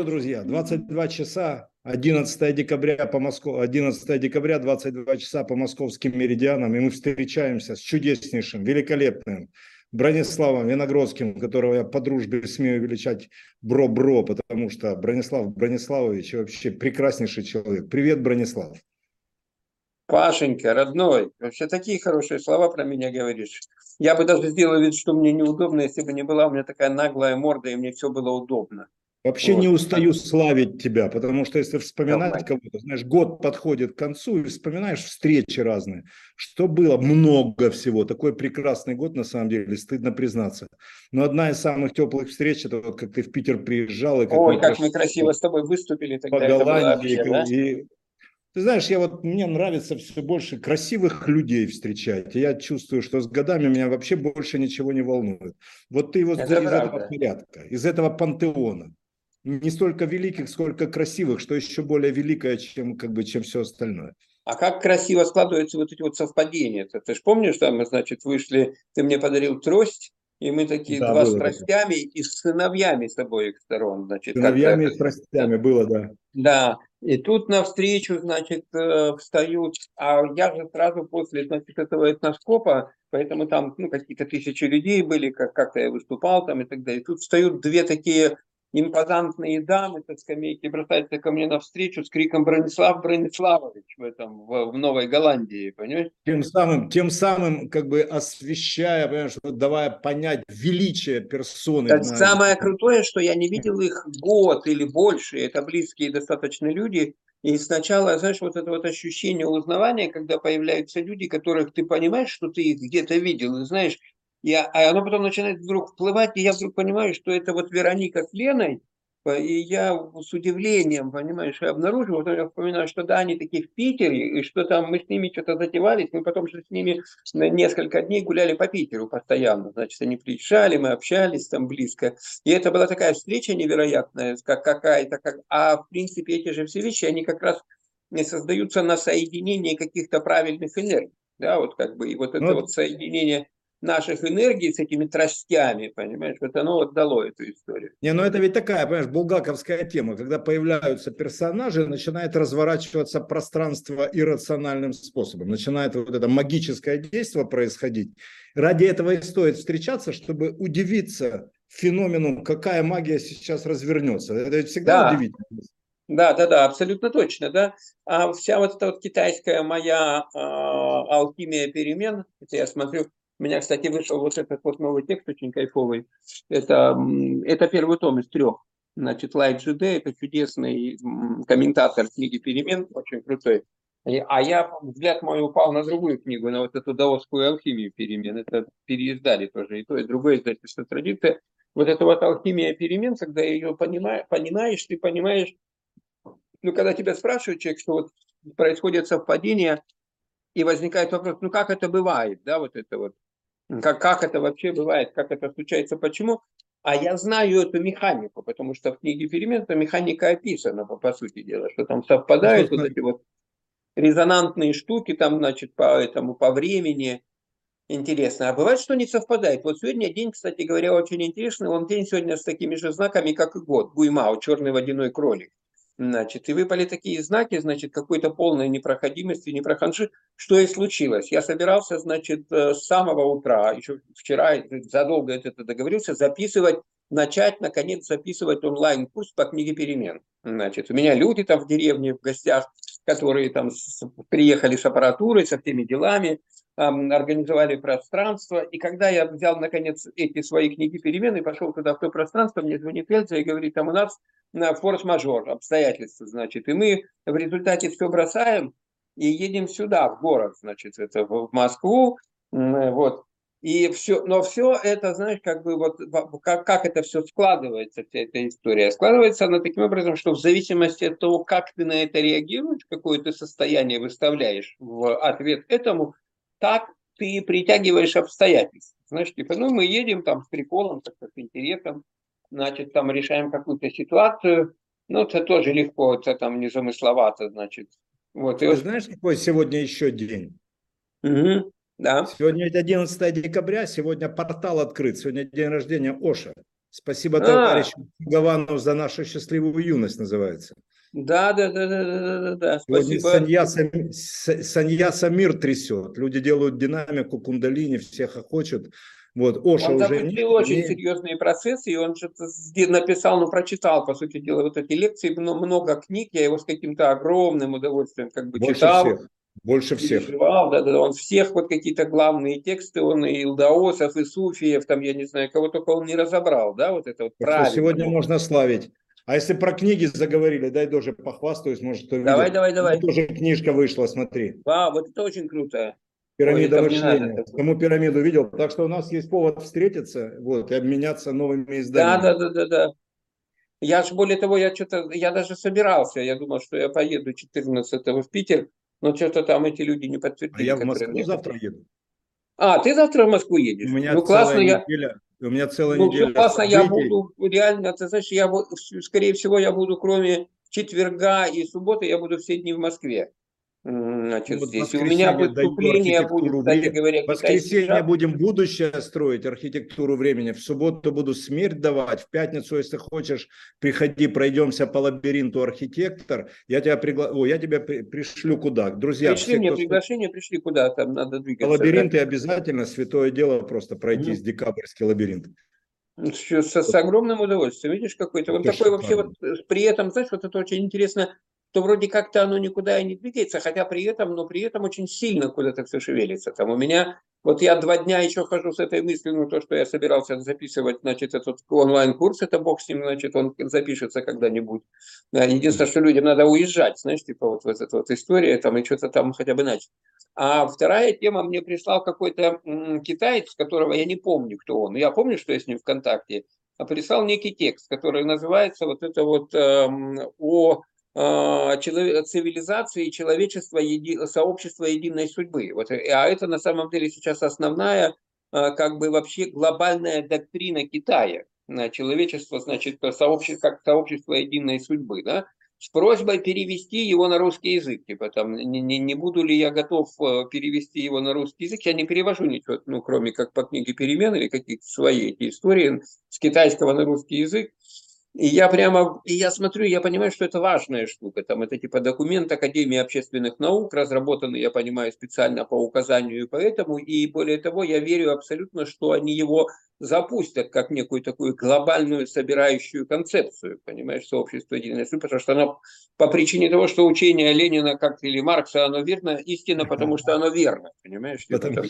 Что, друзья, 22 часа, 11 декабря по Москву, 11 декабря, 22 часа по московским меридианам, и мы встречаемся с чудеснейшим, великолепным Брониславом Виногродским, которого я по дружбе смею величать Бро-Бро, потому что Бронислав Брониславович вообще прекраснейший человек. Привет, Бронислав. Пашенька, родной, вообще такие хорошие слова про меня говоришь. Я бы даже сделал вид, что мне неудобно, если бы не была у меня такая наглая морда, и мне все было удобно. Вообще вот. не устаю славить тебя, потому что если вспоминать кого-то, знаешь, год подходит к концу, и вспоминаешь встречи разные, что было много всего. Такой прекрасный год, на самом деле, стыдно признаться. Но одна из самых теплых встреч, это вот как ты в Питер приезжал. И как Ой, как мы красиво с тобой выступили тогда. По Голландии. Вообще, да? и, ты знаешь, я вот, мне нравится все больше красивых людей встречать. Я чувствую, что с годами меня вообще больше ничего не волнует. Вот ты вот это из правда. этого порядка, из этого пантеона не столько великих, сколько красивых, что еще более великое, чем, как бы, чем все остальное. А как красиво складываются вот эти вот совпадения? Ты, ты же помнишь, там мы, значит, вышли, ты мне подарил трость, и мы такие да, два с тростями такое. и с сыновьями с обоих сторон. Значит, сыновьями и с тростями было, да. Да, и тут навстречу, значит, э, встают, а я же сразу после, значит, этого этноскопа, поэтому там, ну, какие-то тысячи людей были, как- как-то я выступал там и так далее. И тут встают две такие импозантные дамы со скамейки бросаются ко мне навстречу с криком «Бронислав Брониславович» в, этом, в, в Новой Голландии, понимаешь? Тем самым, тем самым как бы освещая, понимаешь, давая понять величие персоны. Так самое крутое, что я не видел их год или больше, это близкие достаточно люди, и сначала, знаешь, вот это вот ощущение узнавания, когда появляются люди, которых ты понимаешь, что ты их где-то видел, и знаешь, и, а оно потом начинает вдруг всплывать, и я вдруг понимаю, что это вот Вероника с Леной, и я с удивлением, понимаешь, обнаружил, вот я вспоминаю, что да, они такие в Питере, и что там мы с ними что-то затевались, мы потом же с ними несколько дней гуляли по Питеру постоянно, значит, они приезжали, мы общались там близко, и это была такая встреча невероятная, как какая-то, как... а в принципе эти же все вещи, они как раз создаются на соединении каких-то правильных энергий, да, вот как бы, и вот это ну, вот соединение наших энергий с этими тростями, понимаешь, вот оно вот дало эту историю. Не, ну это ведь такая, понимаешь, булгаковская тема, когда появляются персонажи, начинает разворачиваться пространство иррациональным способом, начинает вот это магическое действие происходить. Ради этого и стоит встречаться, чтобы удивиться феномену, какая магия сейчас развернется. Это ведь всегда да. удивительно. Да, да, да, абсолютно точно, да. А вся вот эта вот китайская моя э, алхимия перемен, это я смотрю, меня, кстати, вышел вот этот вот новый текст очень кайфовый. Это, это первый том из трех. Значит, Лайт GD, это чудесный комментатор книги «Перемен», очень крутой. А я, взгляд мой упал на другую книгу, на вот эту даосскую алхимию перемен. Это переиздали тоже и то, и другое издательство традиция. Вот эта вот алхимия перемен, когда ее понимаешь, понимаешь, ты понимаешь, ну, когда тебя спрашивают человек, что вот происходит совпадение, и возникает вопрос, ну, как это бывает, да, вот это вот как, как это вообще бывает, как это случается, почему. А я знаю эту механику, потому что в книге перемен эта механика описана, по, по сути дела, что там совпадают вот эти вот резонантные штуки, там, значит, по этому, по времени. Интересно. А бывает, что не совпадает. Вот сегодня день, кстати говоря, очень интересный. Он день сегодня с такими же знаками, как и год. Гуймао, черный водяной кролик. Значит, и выпали такие знаки, значит, какой-то полной непроходимости, непроханши. Что и случилось. Я собирался, значит, э, с самого утра, еще вчера, задолго это договорился, записывать, начать, наконец, записывать онлайн-курс по книге перемен. Значит, у меня люди там в деревне, в гостях, которые там приехали с аппаратурой, со всеми делами, организовали пространство. И когда я взял, наконец, эти свои книги перемены и пошел туда, в то пространство, мне звонит Эльза и говорит, там у нас на форс-мажор обстоятельства, значит. И мы в результате все бросаем и едем сюда, в город, значит, это в Москву, вот. И все, но все это, знаешь, как бы вот как, как это все складывается, вся эта история. Складывается она таким образом, что в зависимости от того, как ты на это реагируешь, какое ты состояние выставляешь в ответ этому, так ты притягиваешь обстоятельства. Значит, типа, ну, мы едем там с приколом, так, с интересом, значит, там решаем какую-то ситуацию, ну, это тоже легко, это там незамысловато, значит. Вот, и Ты вот... знаешь, какой сегодня еще день? Угу, да. Сегодня ведь 11 декабря, сегодня портал открыт, сегодня день рождения Оша. Спасибо А. товарищу Гавану за нашу счастливую юность называется. Да, да, да, да, да, да, да, Спасибо. Саньяса, С- Саньяса мир трясет. Люди делают динамику, кундалини, всех охочут. Вот, Оша Он уже нет, очень не- серьезные процессы, и он что-то написал, ну, прочитал, по сути дела, вот эти лекции, мно- много книг, я его с каким-то огромным удовольствием как бы больше читал. всех. Больше всех. переживал, да, да, он всех вот какие-то главные тексты, он и Илдаосов, и Суфиев, там, я не знаю, кого только он не разобрал, да, вот это вот правильно. сегодня можно славить. А если про книги заговорили, дай тоже похвастаюсь, может, кто Давай, видел. давай, давай. Тоже книжка вышла, смотри. А, вот это очень круто. Пирамида Ой, мышления. Кому пирамиду видел? Так что у нас есть повод встретиться вот, и обменяться новыми Да, изданиями. да, да, да, да. Я ж, более того, я что-то, я даже собирался, я думал, что я поеду 14 в Питер, но что-то там эти люди не А подтвердили. я в Москву завтра еду. А, ты завтра в Москву едешь? У меня ну, классно, целая я, неделя. У меня целая Ну, неделя. классно, я буду, реально, ты знаешь, я, скорее всего, я буду, кроме четверга и субботы, я буду все дни в Москве. Значит, Ну, вот здесь. У меня выступление будет, кстати говоря, воскресенье будем будущее строить, архитектуру времени. В субботу буду смерть давать. В пятницу, если хочешь, приходи, пройдемся по лабиринту архитектор. Я тебя, пригла... О, я тебя при- пришлю куда? К друзьям. Пришли все, мне кто приглашение, пришли куда там надо По двигаться. лабиринты обязательно, святое дело просто пройтись, Мгм. декабрьский лабиринт. да. С, с- с огромным удовольствием. Видишь, какой-то. Это такой вообще вот, э, при этом, знаешь, вот это очень интересно, что вроде как-то оно никуда и не двигается, хотя при этом, но при этом очень сильно куда-то все шевелится. Там у меня, вот я два дня еще хожу с этой мыслью, ну то, что я собирался записывать, значит, этот онлайн-курс, это бог с ним, значит, он запишется когда-нибудь. Да, Единственное, что людям надо уезжать, знаешь, типа вот, вот эта вот история, там, и что-то там хотя бы начать. А вторая тема, мне прислал какой-то китаец, которого я не помню, кто он. Я помню, что я с ним в контакте. А прислал некий текст, который называется вот это вот эм, о цивилизации и человечества, еди- сообщества единой судьбы. Вот, э, а это на самом деле сейчас основная, э, как бы вообще глобальная доктрина Китая. Человечество, значит, сообщество, как сообщество единой судьбы, да? с просьбой перевести его на русский язык. Типа там, не, не, не буду ли я готов э, перевести его на русский язык. Я не перевожу ничего, ну, кроме как по книге перемен или какие-то свои эти истории с китайского на русский язык. И я прямо, и я смотрю, я понимаю, что это важная штука. Там это типа документ Академии общественных наук, разработанный, я понимаю, специально по указанию и поэтому. И более того, я верю абсолютно, что они его запустят как некую такую глобальную собирающую концепцию, понимаешь, сообщество единой судьбы, потому что оно по причине того, что учение Ленина как или Маркса, оно верно, истина, потому что оно верно, понимаешь? Типа Потому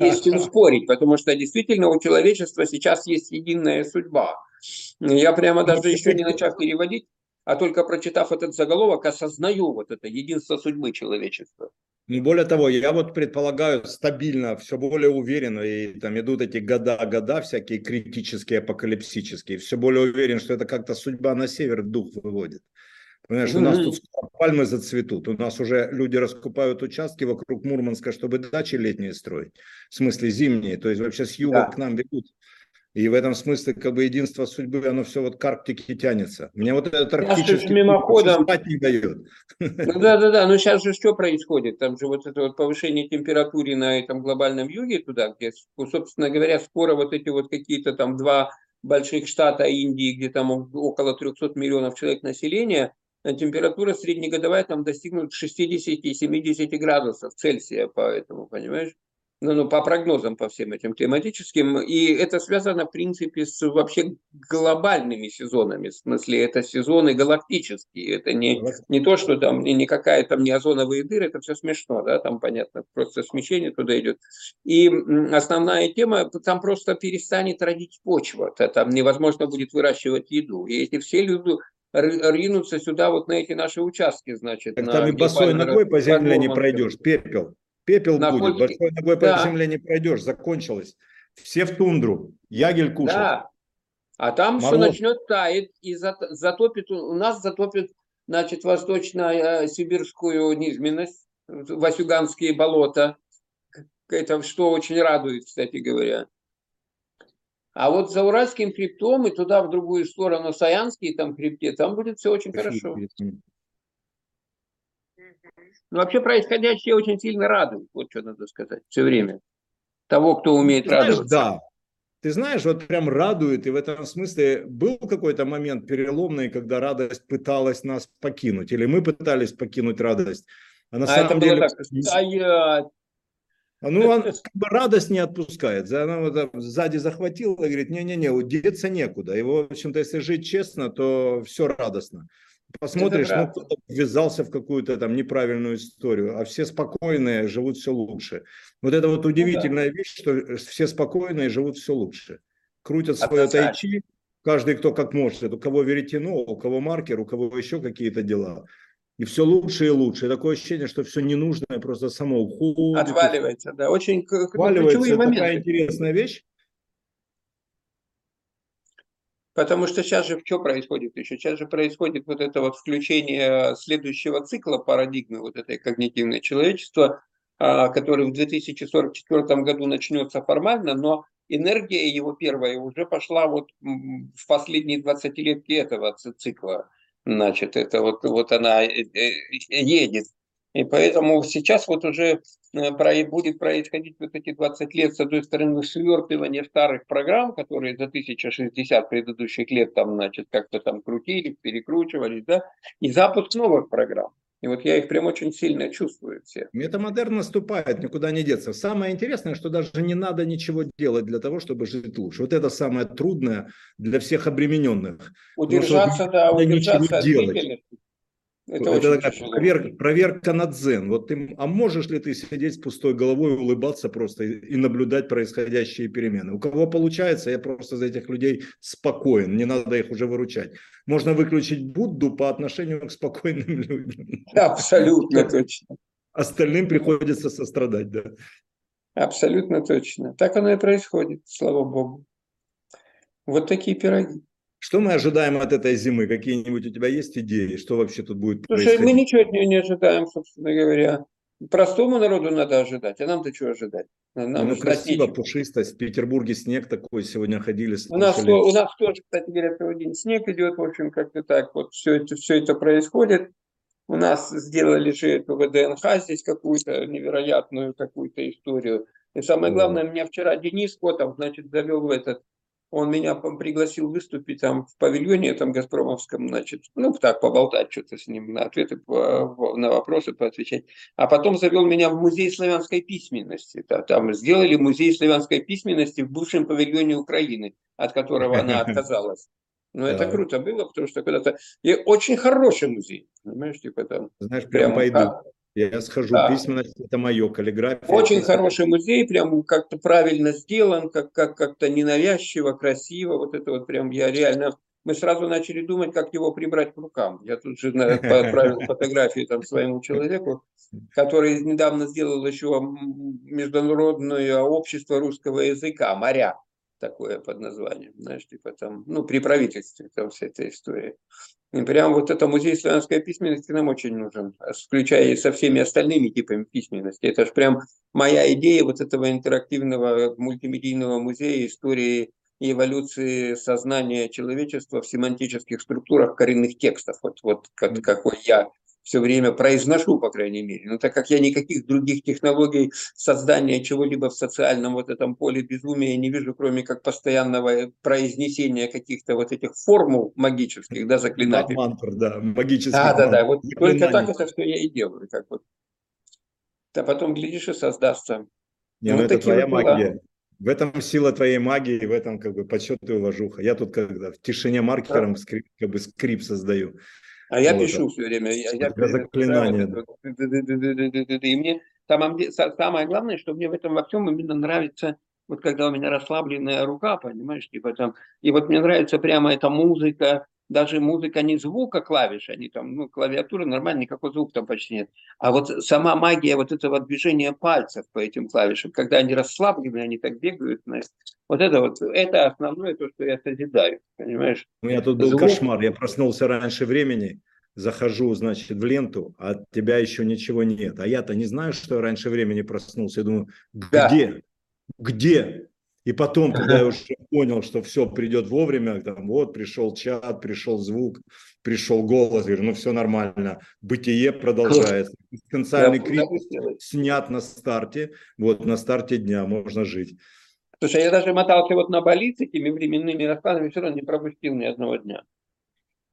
есть с чем спорить, потому что действительно у человечества сейчас есть единая судьба. Я прямо даже еще не начав переводить, а только прочитав этот заголовок, осознаю вот это единство судьбы человечества. Ну, более того, я вот предполагаю стабильно, все более уверенно, и там идут эти года-года всякие критические, апокалипсические, все более уверен, что это как-то судьба на север дух выводит. Понимаешь, у нас тут пальмы зацветут, у нас уже люди раскупают участки вокруг Мурманска, чтобы дачи летние строить, в смысле зимние, то есть вообще с юга Да. к нам бегут. И в этом смысле как бы единство судьбы, оно все вот к Арктике тянется. Мне вот этот арктический мимоходом- не дает. Ну да, да, да, но сейчас же что происходит? Там же вот это вот повышение температуры на этом глобальном юге туда, где, собственно говоря, скоро вот эти вот какие-то там два больших штата Индии, где там около 300 миллионов человек населения, а температура среднегодовая там достигнут 60-70 градусов Цельсия, поэтому, понимаешь? Ну, ну, по прогнозам, по всем этим климатическим. И это связано, в принципе, с вообще глобальными сезонами. В смысле, это сезоны галактические. Это не, не то, что там не, никакая там не озоновые дыры, это все смешно, да, там понятно, просто смещение туда идет. И основная тема, там просто перестанет родить почва, то там невозможно будет выращивать еду. И эти все люди ринутся сюда, вот на эти наши участки, значит. Так на- там и босой ногой по земле не пройдешь, пепел. Пепел На будет, фоне- большой ногой Да. по земле не пройдешь, закончилось. Все в тундру, ягель кушать. Да. А там все Мороз. начнет таять и зат- затопит, у нас затопит, значит, восточно-сибирскую низменность, Васюганские болота. Это что очень радует, кстати говоря. А вот за Уральским хребтом и туда в другую сторону Саянские там хребте, там будет все очень хорошо. Но вообще происходящее очень сильно радует, вот что надо сказать, все время. Того, кто умеет Знаешь, радоваться. да. ты знаешь, вот прям радует, и в этом смысле был какой-то момент переломный, когда радость пыталась нас покинуть, или мы пытались покинуть радость. А на а самом это деле... Было так, стоять, ну, он как бы радость не отпускает. Она вот сзади захватила и говорит, не-не-не, деться некуда. Его, в общем-то, если жить честно, то все радостно. Посмотришь, ну, кто-то ввязался в какую-то там неправильную историю, а все спокойные живут все лучше. Вот это вот удивительная ну, да. вещь, что все спокойные живут все лучше. Крутят свое тайчи, каждый кто как может. У кого веретено, у кого маркер, у кого еще какие-то дела и все лучше и лучше. И такое ощущение, что все ненужное просто само уходит. Отваливается, да. Очень Отваливается, такая интересная вещь. Потому что сейчас же что происходит еще? Сейчас же происходит вот это вот включение следующего цикла парадигмы вот этой когнитивной человечества, а, который в 2044 году начнется формально, но энергия его первая уже пошла вот в последние 20 лет этого цикла значит, это вот, вот она э, э, едет. И поэтому сейчас вот уже э, будет происходить вот эти 20 лет, с одной стороны, свертывание старых программ, которые за 1060 предыдущих лет там, значит, как-то там крутились, перекручивались, да, и запуск новых программ. И вот я их прям очень сильно чувствую все. Метамодерн наступает, никуда не деться. Самое интересное, что даже не надо ничего делать для того, чтобы жить лучше. Вот это самое трудное для всех обремененных. Удержаться, что, да, удержаться от делать. Это, это такая проверка, проверка на дзен. Вот ты, а можешь ли ты сидеть с пустой головой, улыбаться просто и, и наблюдать происходящие перемены? У кого получается, я просто за этих людей спокоен, не надо их уже выручать. Можно выключить Будду по отношению к спокойным людям. Абсолютно точно. Остальным приходится сострадать, да. Абсолютно точно. Так оно и происходит, слава богу. Вот такие пироги. Что мы ожидаем от этой зимы? Какие-нибудь у тебя есть идеи? Что вообще тут будет Слушай, происходить? мы ничего от нее не ожидаем, собственно говоря. Простому народу надо ожидать, а нам-то чего ожидать? Нам ну, красиво, нечего. пушистость. В Петербурге снег такой сегодня ходили. У нас, у нас тоже, кстати говоря, день снег идет, в общем, как-то так. Вот все это, все это происходит. У нас сделали же эту ВДНХ здесь какую-то невероятную какую-то историю. И самое главное, меня вчера Денис Котов, значит, завел в этот он меня пригласил выступить там в павильоне там Газпромовском, значит, ну так поболтать что-то с ним, на ответы по, на вопросы поотвечать. А потом завел меня в музей славянской письменности. Да, там сделали музей славянской письменности в бывшем павильоне Украины, от которого она отказалась. Но это круто было, потому что когда-то... И очень хороший музей, понимаешь, типа там... Знаешь, прям, прям пойду. Я схожу, да. письменность это мое, каллиграфия. Очень это... хороший музей, прям как-то правильно сделан, как, как, как-то ненавязчиво, красиво. Вот это вот прям я реально... Мы сразу начали думать, как его прибрать к рукам. Я тут же отправил фотографию там своему человеку, который недавно сделал еще международное общество русского языка, моря такое под названием, знаешь, типа там, ну, при правительстве там вся эта история. И прям вот это музей славянской письменности нам очень нужен, включая и со всеми остальными типами письменности. Это же прям моя идея вот этого интерактивного мультимедийного музея истории и эволюции сознания человечества в семантических структурах коренных текстов. Вот, вот как, какой я все время произношу, по крайней мере. Но так как я никаких других технологий создания чего-либо в социальном вот этом поле безумия не вижу, кроме как постоянного произнесения каких-то вот этих формул магических, да, заклинателей. Мантр, да, магических Да, да, да, вот только так это что я и делаю. Как вот. А потом, глядишь, и создастся. Не, ну, ну это твоя вот магия. Была. В этом сила твоей магии, в этом как бы почет и уважуха. Я тут когда в тишине маркером скрип, как бы скрип создаю. А я вот пишу все время. Я, я заклинание. И мне самое, самое главное, что мне в этом во всем именно нравится, вот когда у меня расслабленная рука, понимаешь, типа там, и вот мне нравится прямо эта музыка, даже музыка не звука клавиш, они там, ну, клавиатура нормально, никакой звук там почти нет. А вот сама магия вот этого движения пальцев по этим клавишам, когда они расслаблены, они так бегают, знаешь, вот это вот, это основное то, что я созидаю, понимаешь? У меня тут был Звук... кошмар, я проснулся раньше времени, захожу, значит, в ленту, а от тебя еще ничего нет. А я-то не знаю, что я раньше времени проснулся. Я думаю, где? Да. Где? И потом, когда я уже понял, что все придет вовремя, там, вот пришел чат, пришел звук, пришел голос, говорю, ну все нормально, бытие продолжается. Экзистенциальный кризис снят на старте, вот на старте дня можно жить. Слушай, я даже мотался вот на Бали с этими временными раскладами, все равно не пропустил ни одного дня.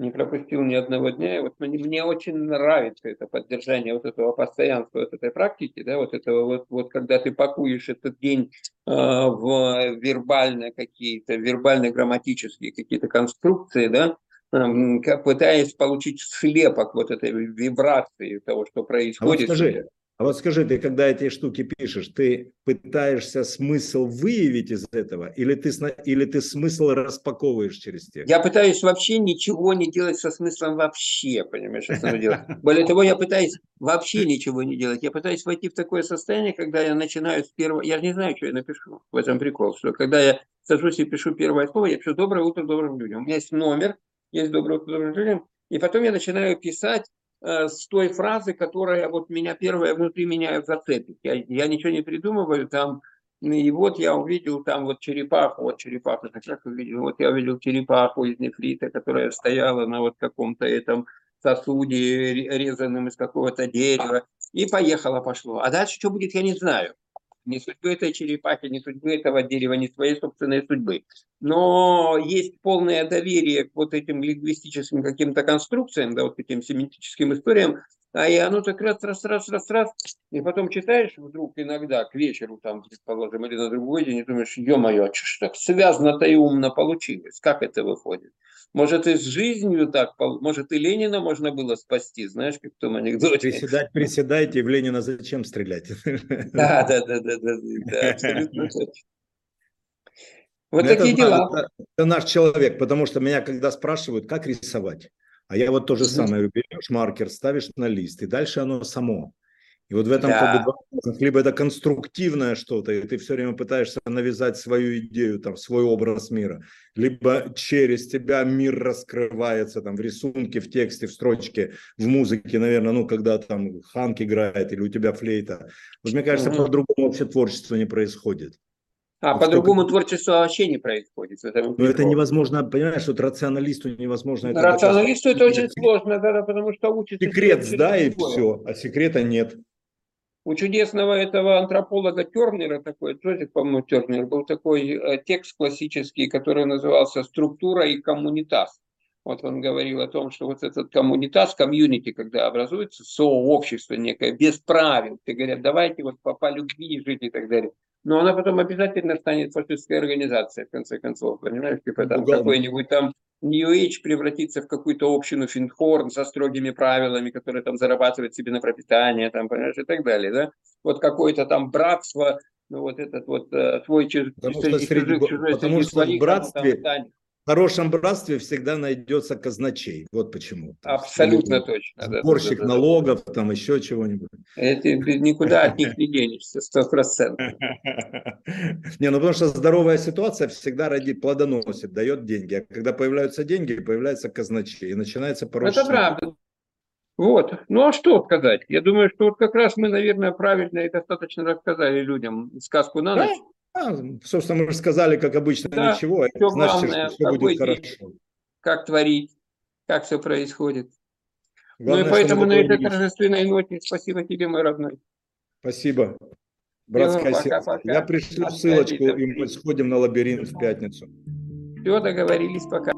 Не пропустил ни одного дня. И вот мне, мне очень нравится это поддержание вот этого постоянства, вот этой практики, да, вот этого вот, вот когда ты пакуешь этот день э, в вербальные какие-то, вербально-грамматические какие-то конструкции, да, э, пытаясь получить слепок вот этой вибрации того, что происходит. А вот скажи, а вот скажи, ты когда эти штуки пишешь, ты пытаешься смысл выявить из этого, или ты, или ты смысл распаковываешь через текст? Я пытаюсь вообще ничего не делать со смыслом вообще, понимаешь, что делать. Более того, я пытаюсь вообще ничего не делать. Я пытаюсь войти в такое состояние, когда я начинаю с первого... Я не знаю, что я напишу. В этом прикол, что когда я сажусь и пишу первое слово, я пишу «Доброе утро добрым людям». У меня есть номер, есть «Доброе утро добрым людям», и потом я начинаю писать с той фразы, которая вот меня первая внутри меня зацепит. Я, я ничего не придумываю там. И вот я увидел там вот черепаху, вот черепаху, так как увидел, вот я увидел черепаху из нефрита, которая стояла на вот каком-то этом сосуде, резанном из какого-то дерева, и поехала, пошло. А дальше что будет, я не знаю ни судьбы этой черепахи, ни судьбы этого дерева, ни своей собственной судьбы. Но есть полное доверие к вот этим лингвистическим каким-то конструкциям, да, вот этим семантическим историям, а и оно так раз, раз, раз, раз, раз, и потом читаешь вдруг иногда к вечеру, там, предположим, или на другой день, и думаешь, ё-моё, что так связано-то и умно получилось, как это выходит? Может, и с жизнью так, может, и Ленина можно было спасти, знаешь, как в том анекдоте. Приседать, приседайте, в Ленина зачем стрелять? Да, да, да, да, да, да, абсолютно точно. Вот это, такие дела. Это наш человек, потому что меня когда спрашивают, как рисовать, а я вот то же самое, берешь маркер, ставишь на лист, и дальше оно само. И вот в этом да. как бы, либо это конструктивное что-то, и ты все время пытаешься навязать свою идею, там, свой образ мира, либо через тебя мир раскрывается там в рисунке, в тексте, в строчке, в музыке, наверное, ну, когда там Ханк играет или у тебя флейта. Вот мне кажется, угу. по-другому вообще творчество не происходит. А вот по-другому творчество вообще не происходит. Но это невозможно, понимаешь, вот рационалисту невозможно это. Рационалисту это очень сложно, да, потому что учится... Секрет, да, и все, а секрета нет. У чудесного этого антрополога Тернера, такой, Джозеф, по-моему, Тернер, был такой э, текст классический, который назывался «Структура и коммунитас». Вот он говорил о том, что вот этот коммунитас, комьюнити, когда образуется сообщество некое, без правил, ты говорят, давайте вот по, по любви жить и так далее. Но она потом обязательно станет фашистской организацией, в конце концов, понимаешь, типа там какой-нибудь там New Age превратится в какую-то общину Финхорн со строгими правилами, которые там зарабатывают себе на пропитание, там, понимаешь, и так далее, да? Вот какое-то там братство, ну вот этот вот э, твой чужой, потому что, среди, чужой, потому что своих, в братстве, там, в хорошем братстве всегда найдется казначей. Вот почему. Абсолютно есть, точно. Сборщик да, да, налогов, да. там еще чего-нибудь. Это никуда от них не денешься, сто процентов. Не, ну потому что здоровая ситуация всегда ради плодоносит, дает деньги. А когда появляются деньги, появляется казначей. И начинается порочный... Это правда. Вот. Ну а что сказать? Я думаю, что вот как раз мы, наверное, правильно и достаточно рассказали людям сказку на ночь. А, собственно, мы же сказали, как обычно, да, ничего. Это значит, главное, что все будет хорошо. Как творить, как все происходит. Главное, ну и поэтому на этой торжественной ноте спасибо тебе, мой родной. Спасибо. Братское Все, сердце. Пока, Я пришлю ссылочку, и мы сходим на лабиринт в пятницу. Все, договорились, пока.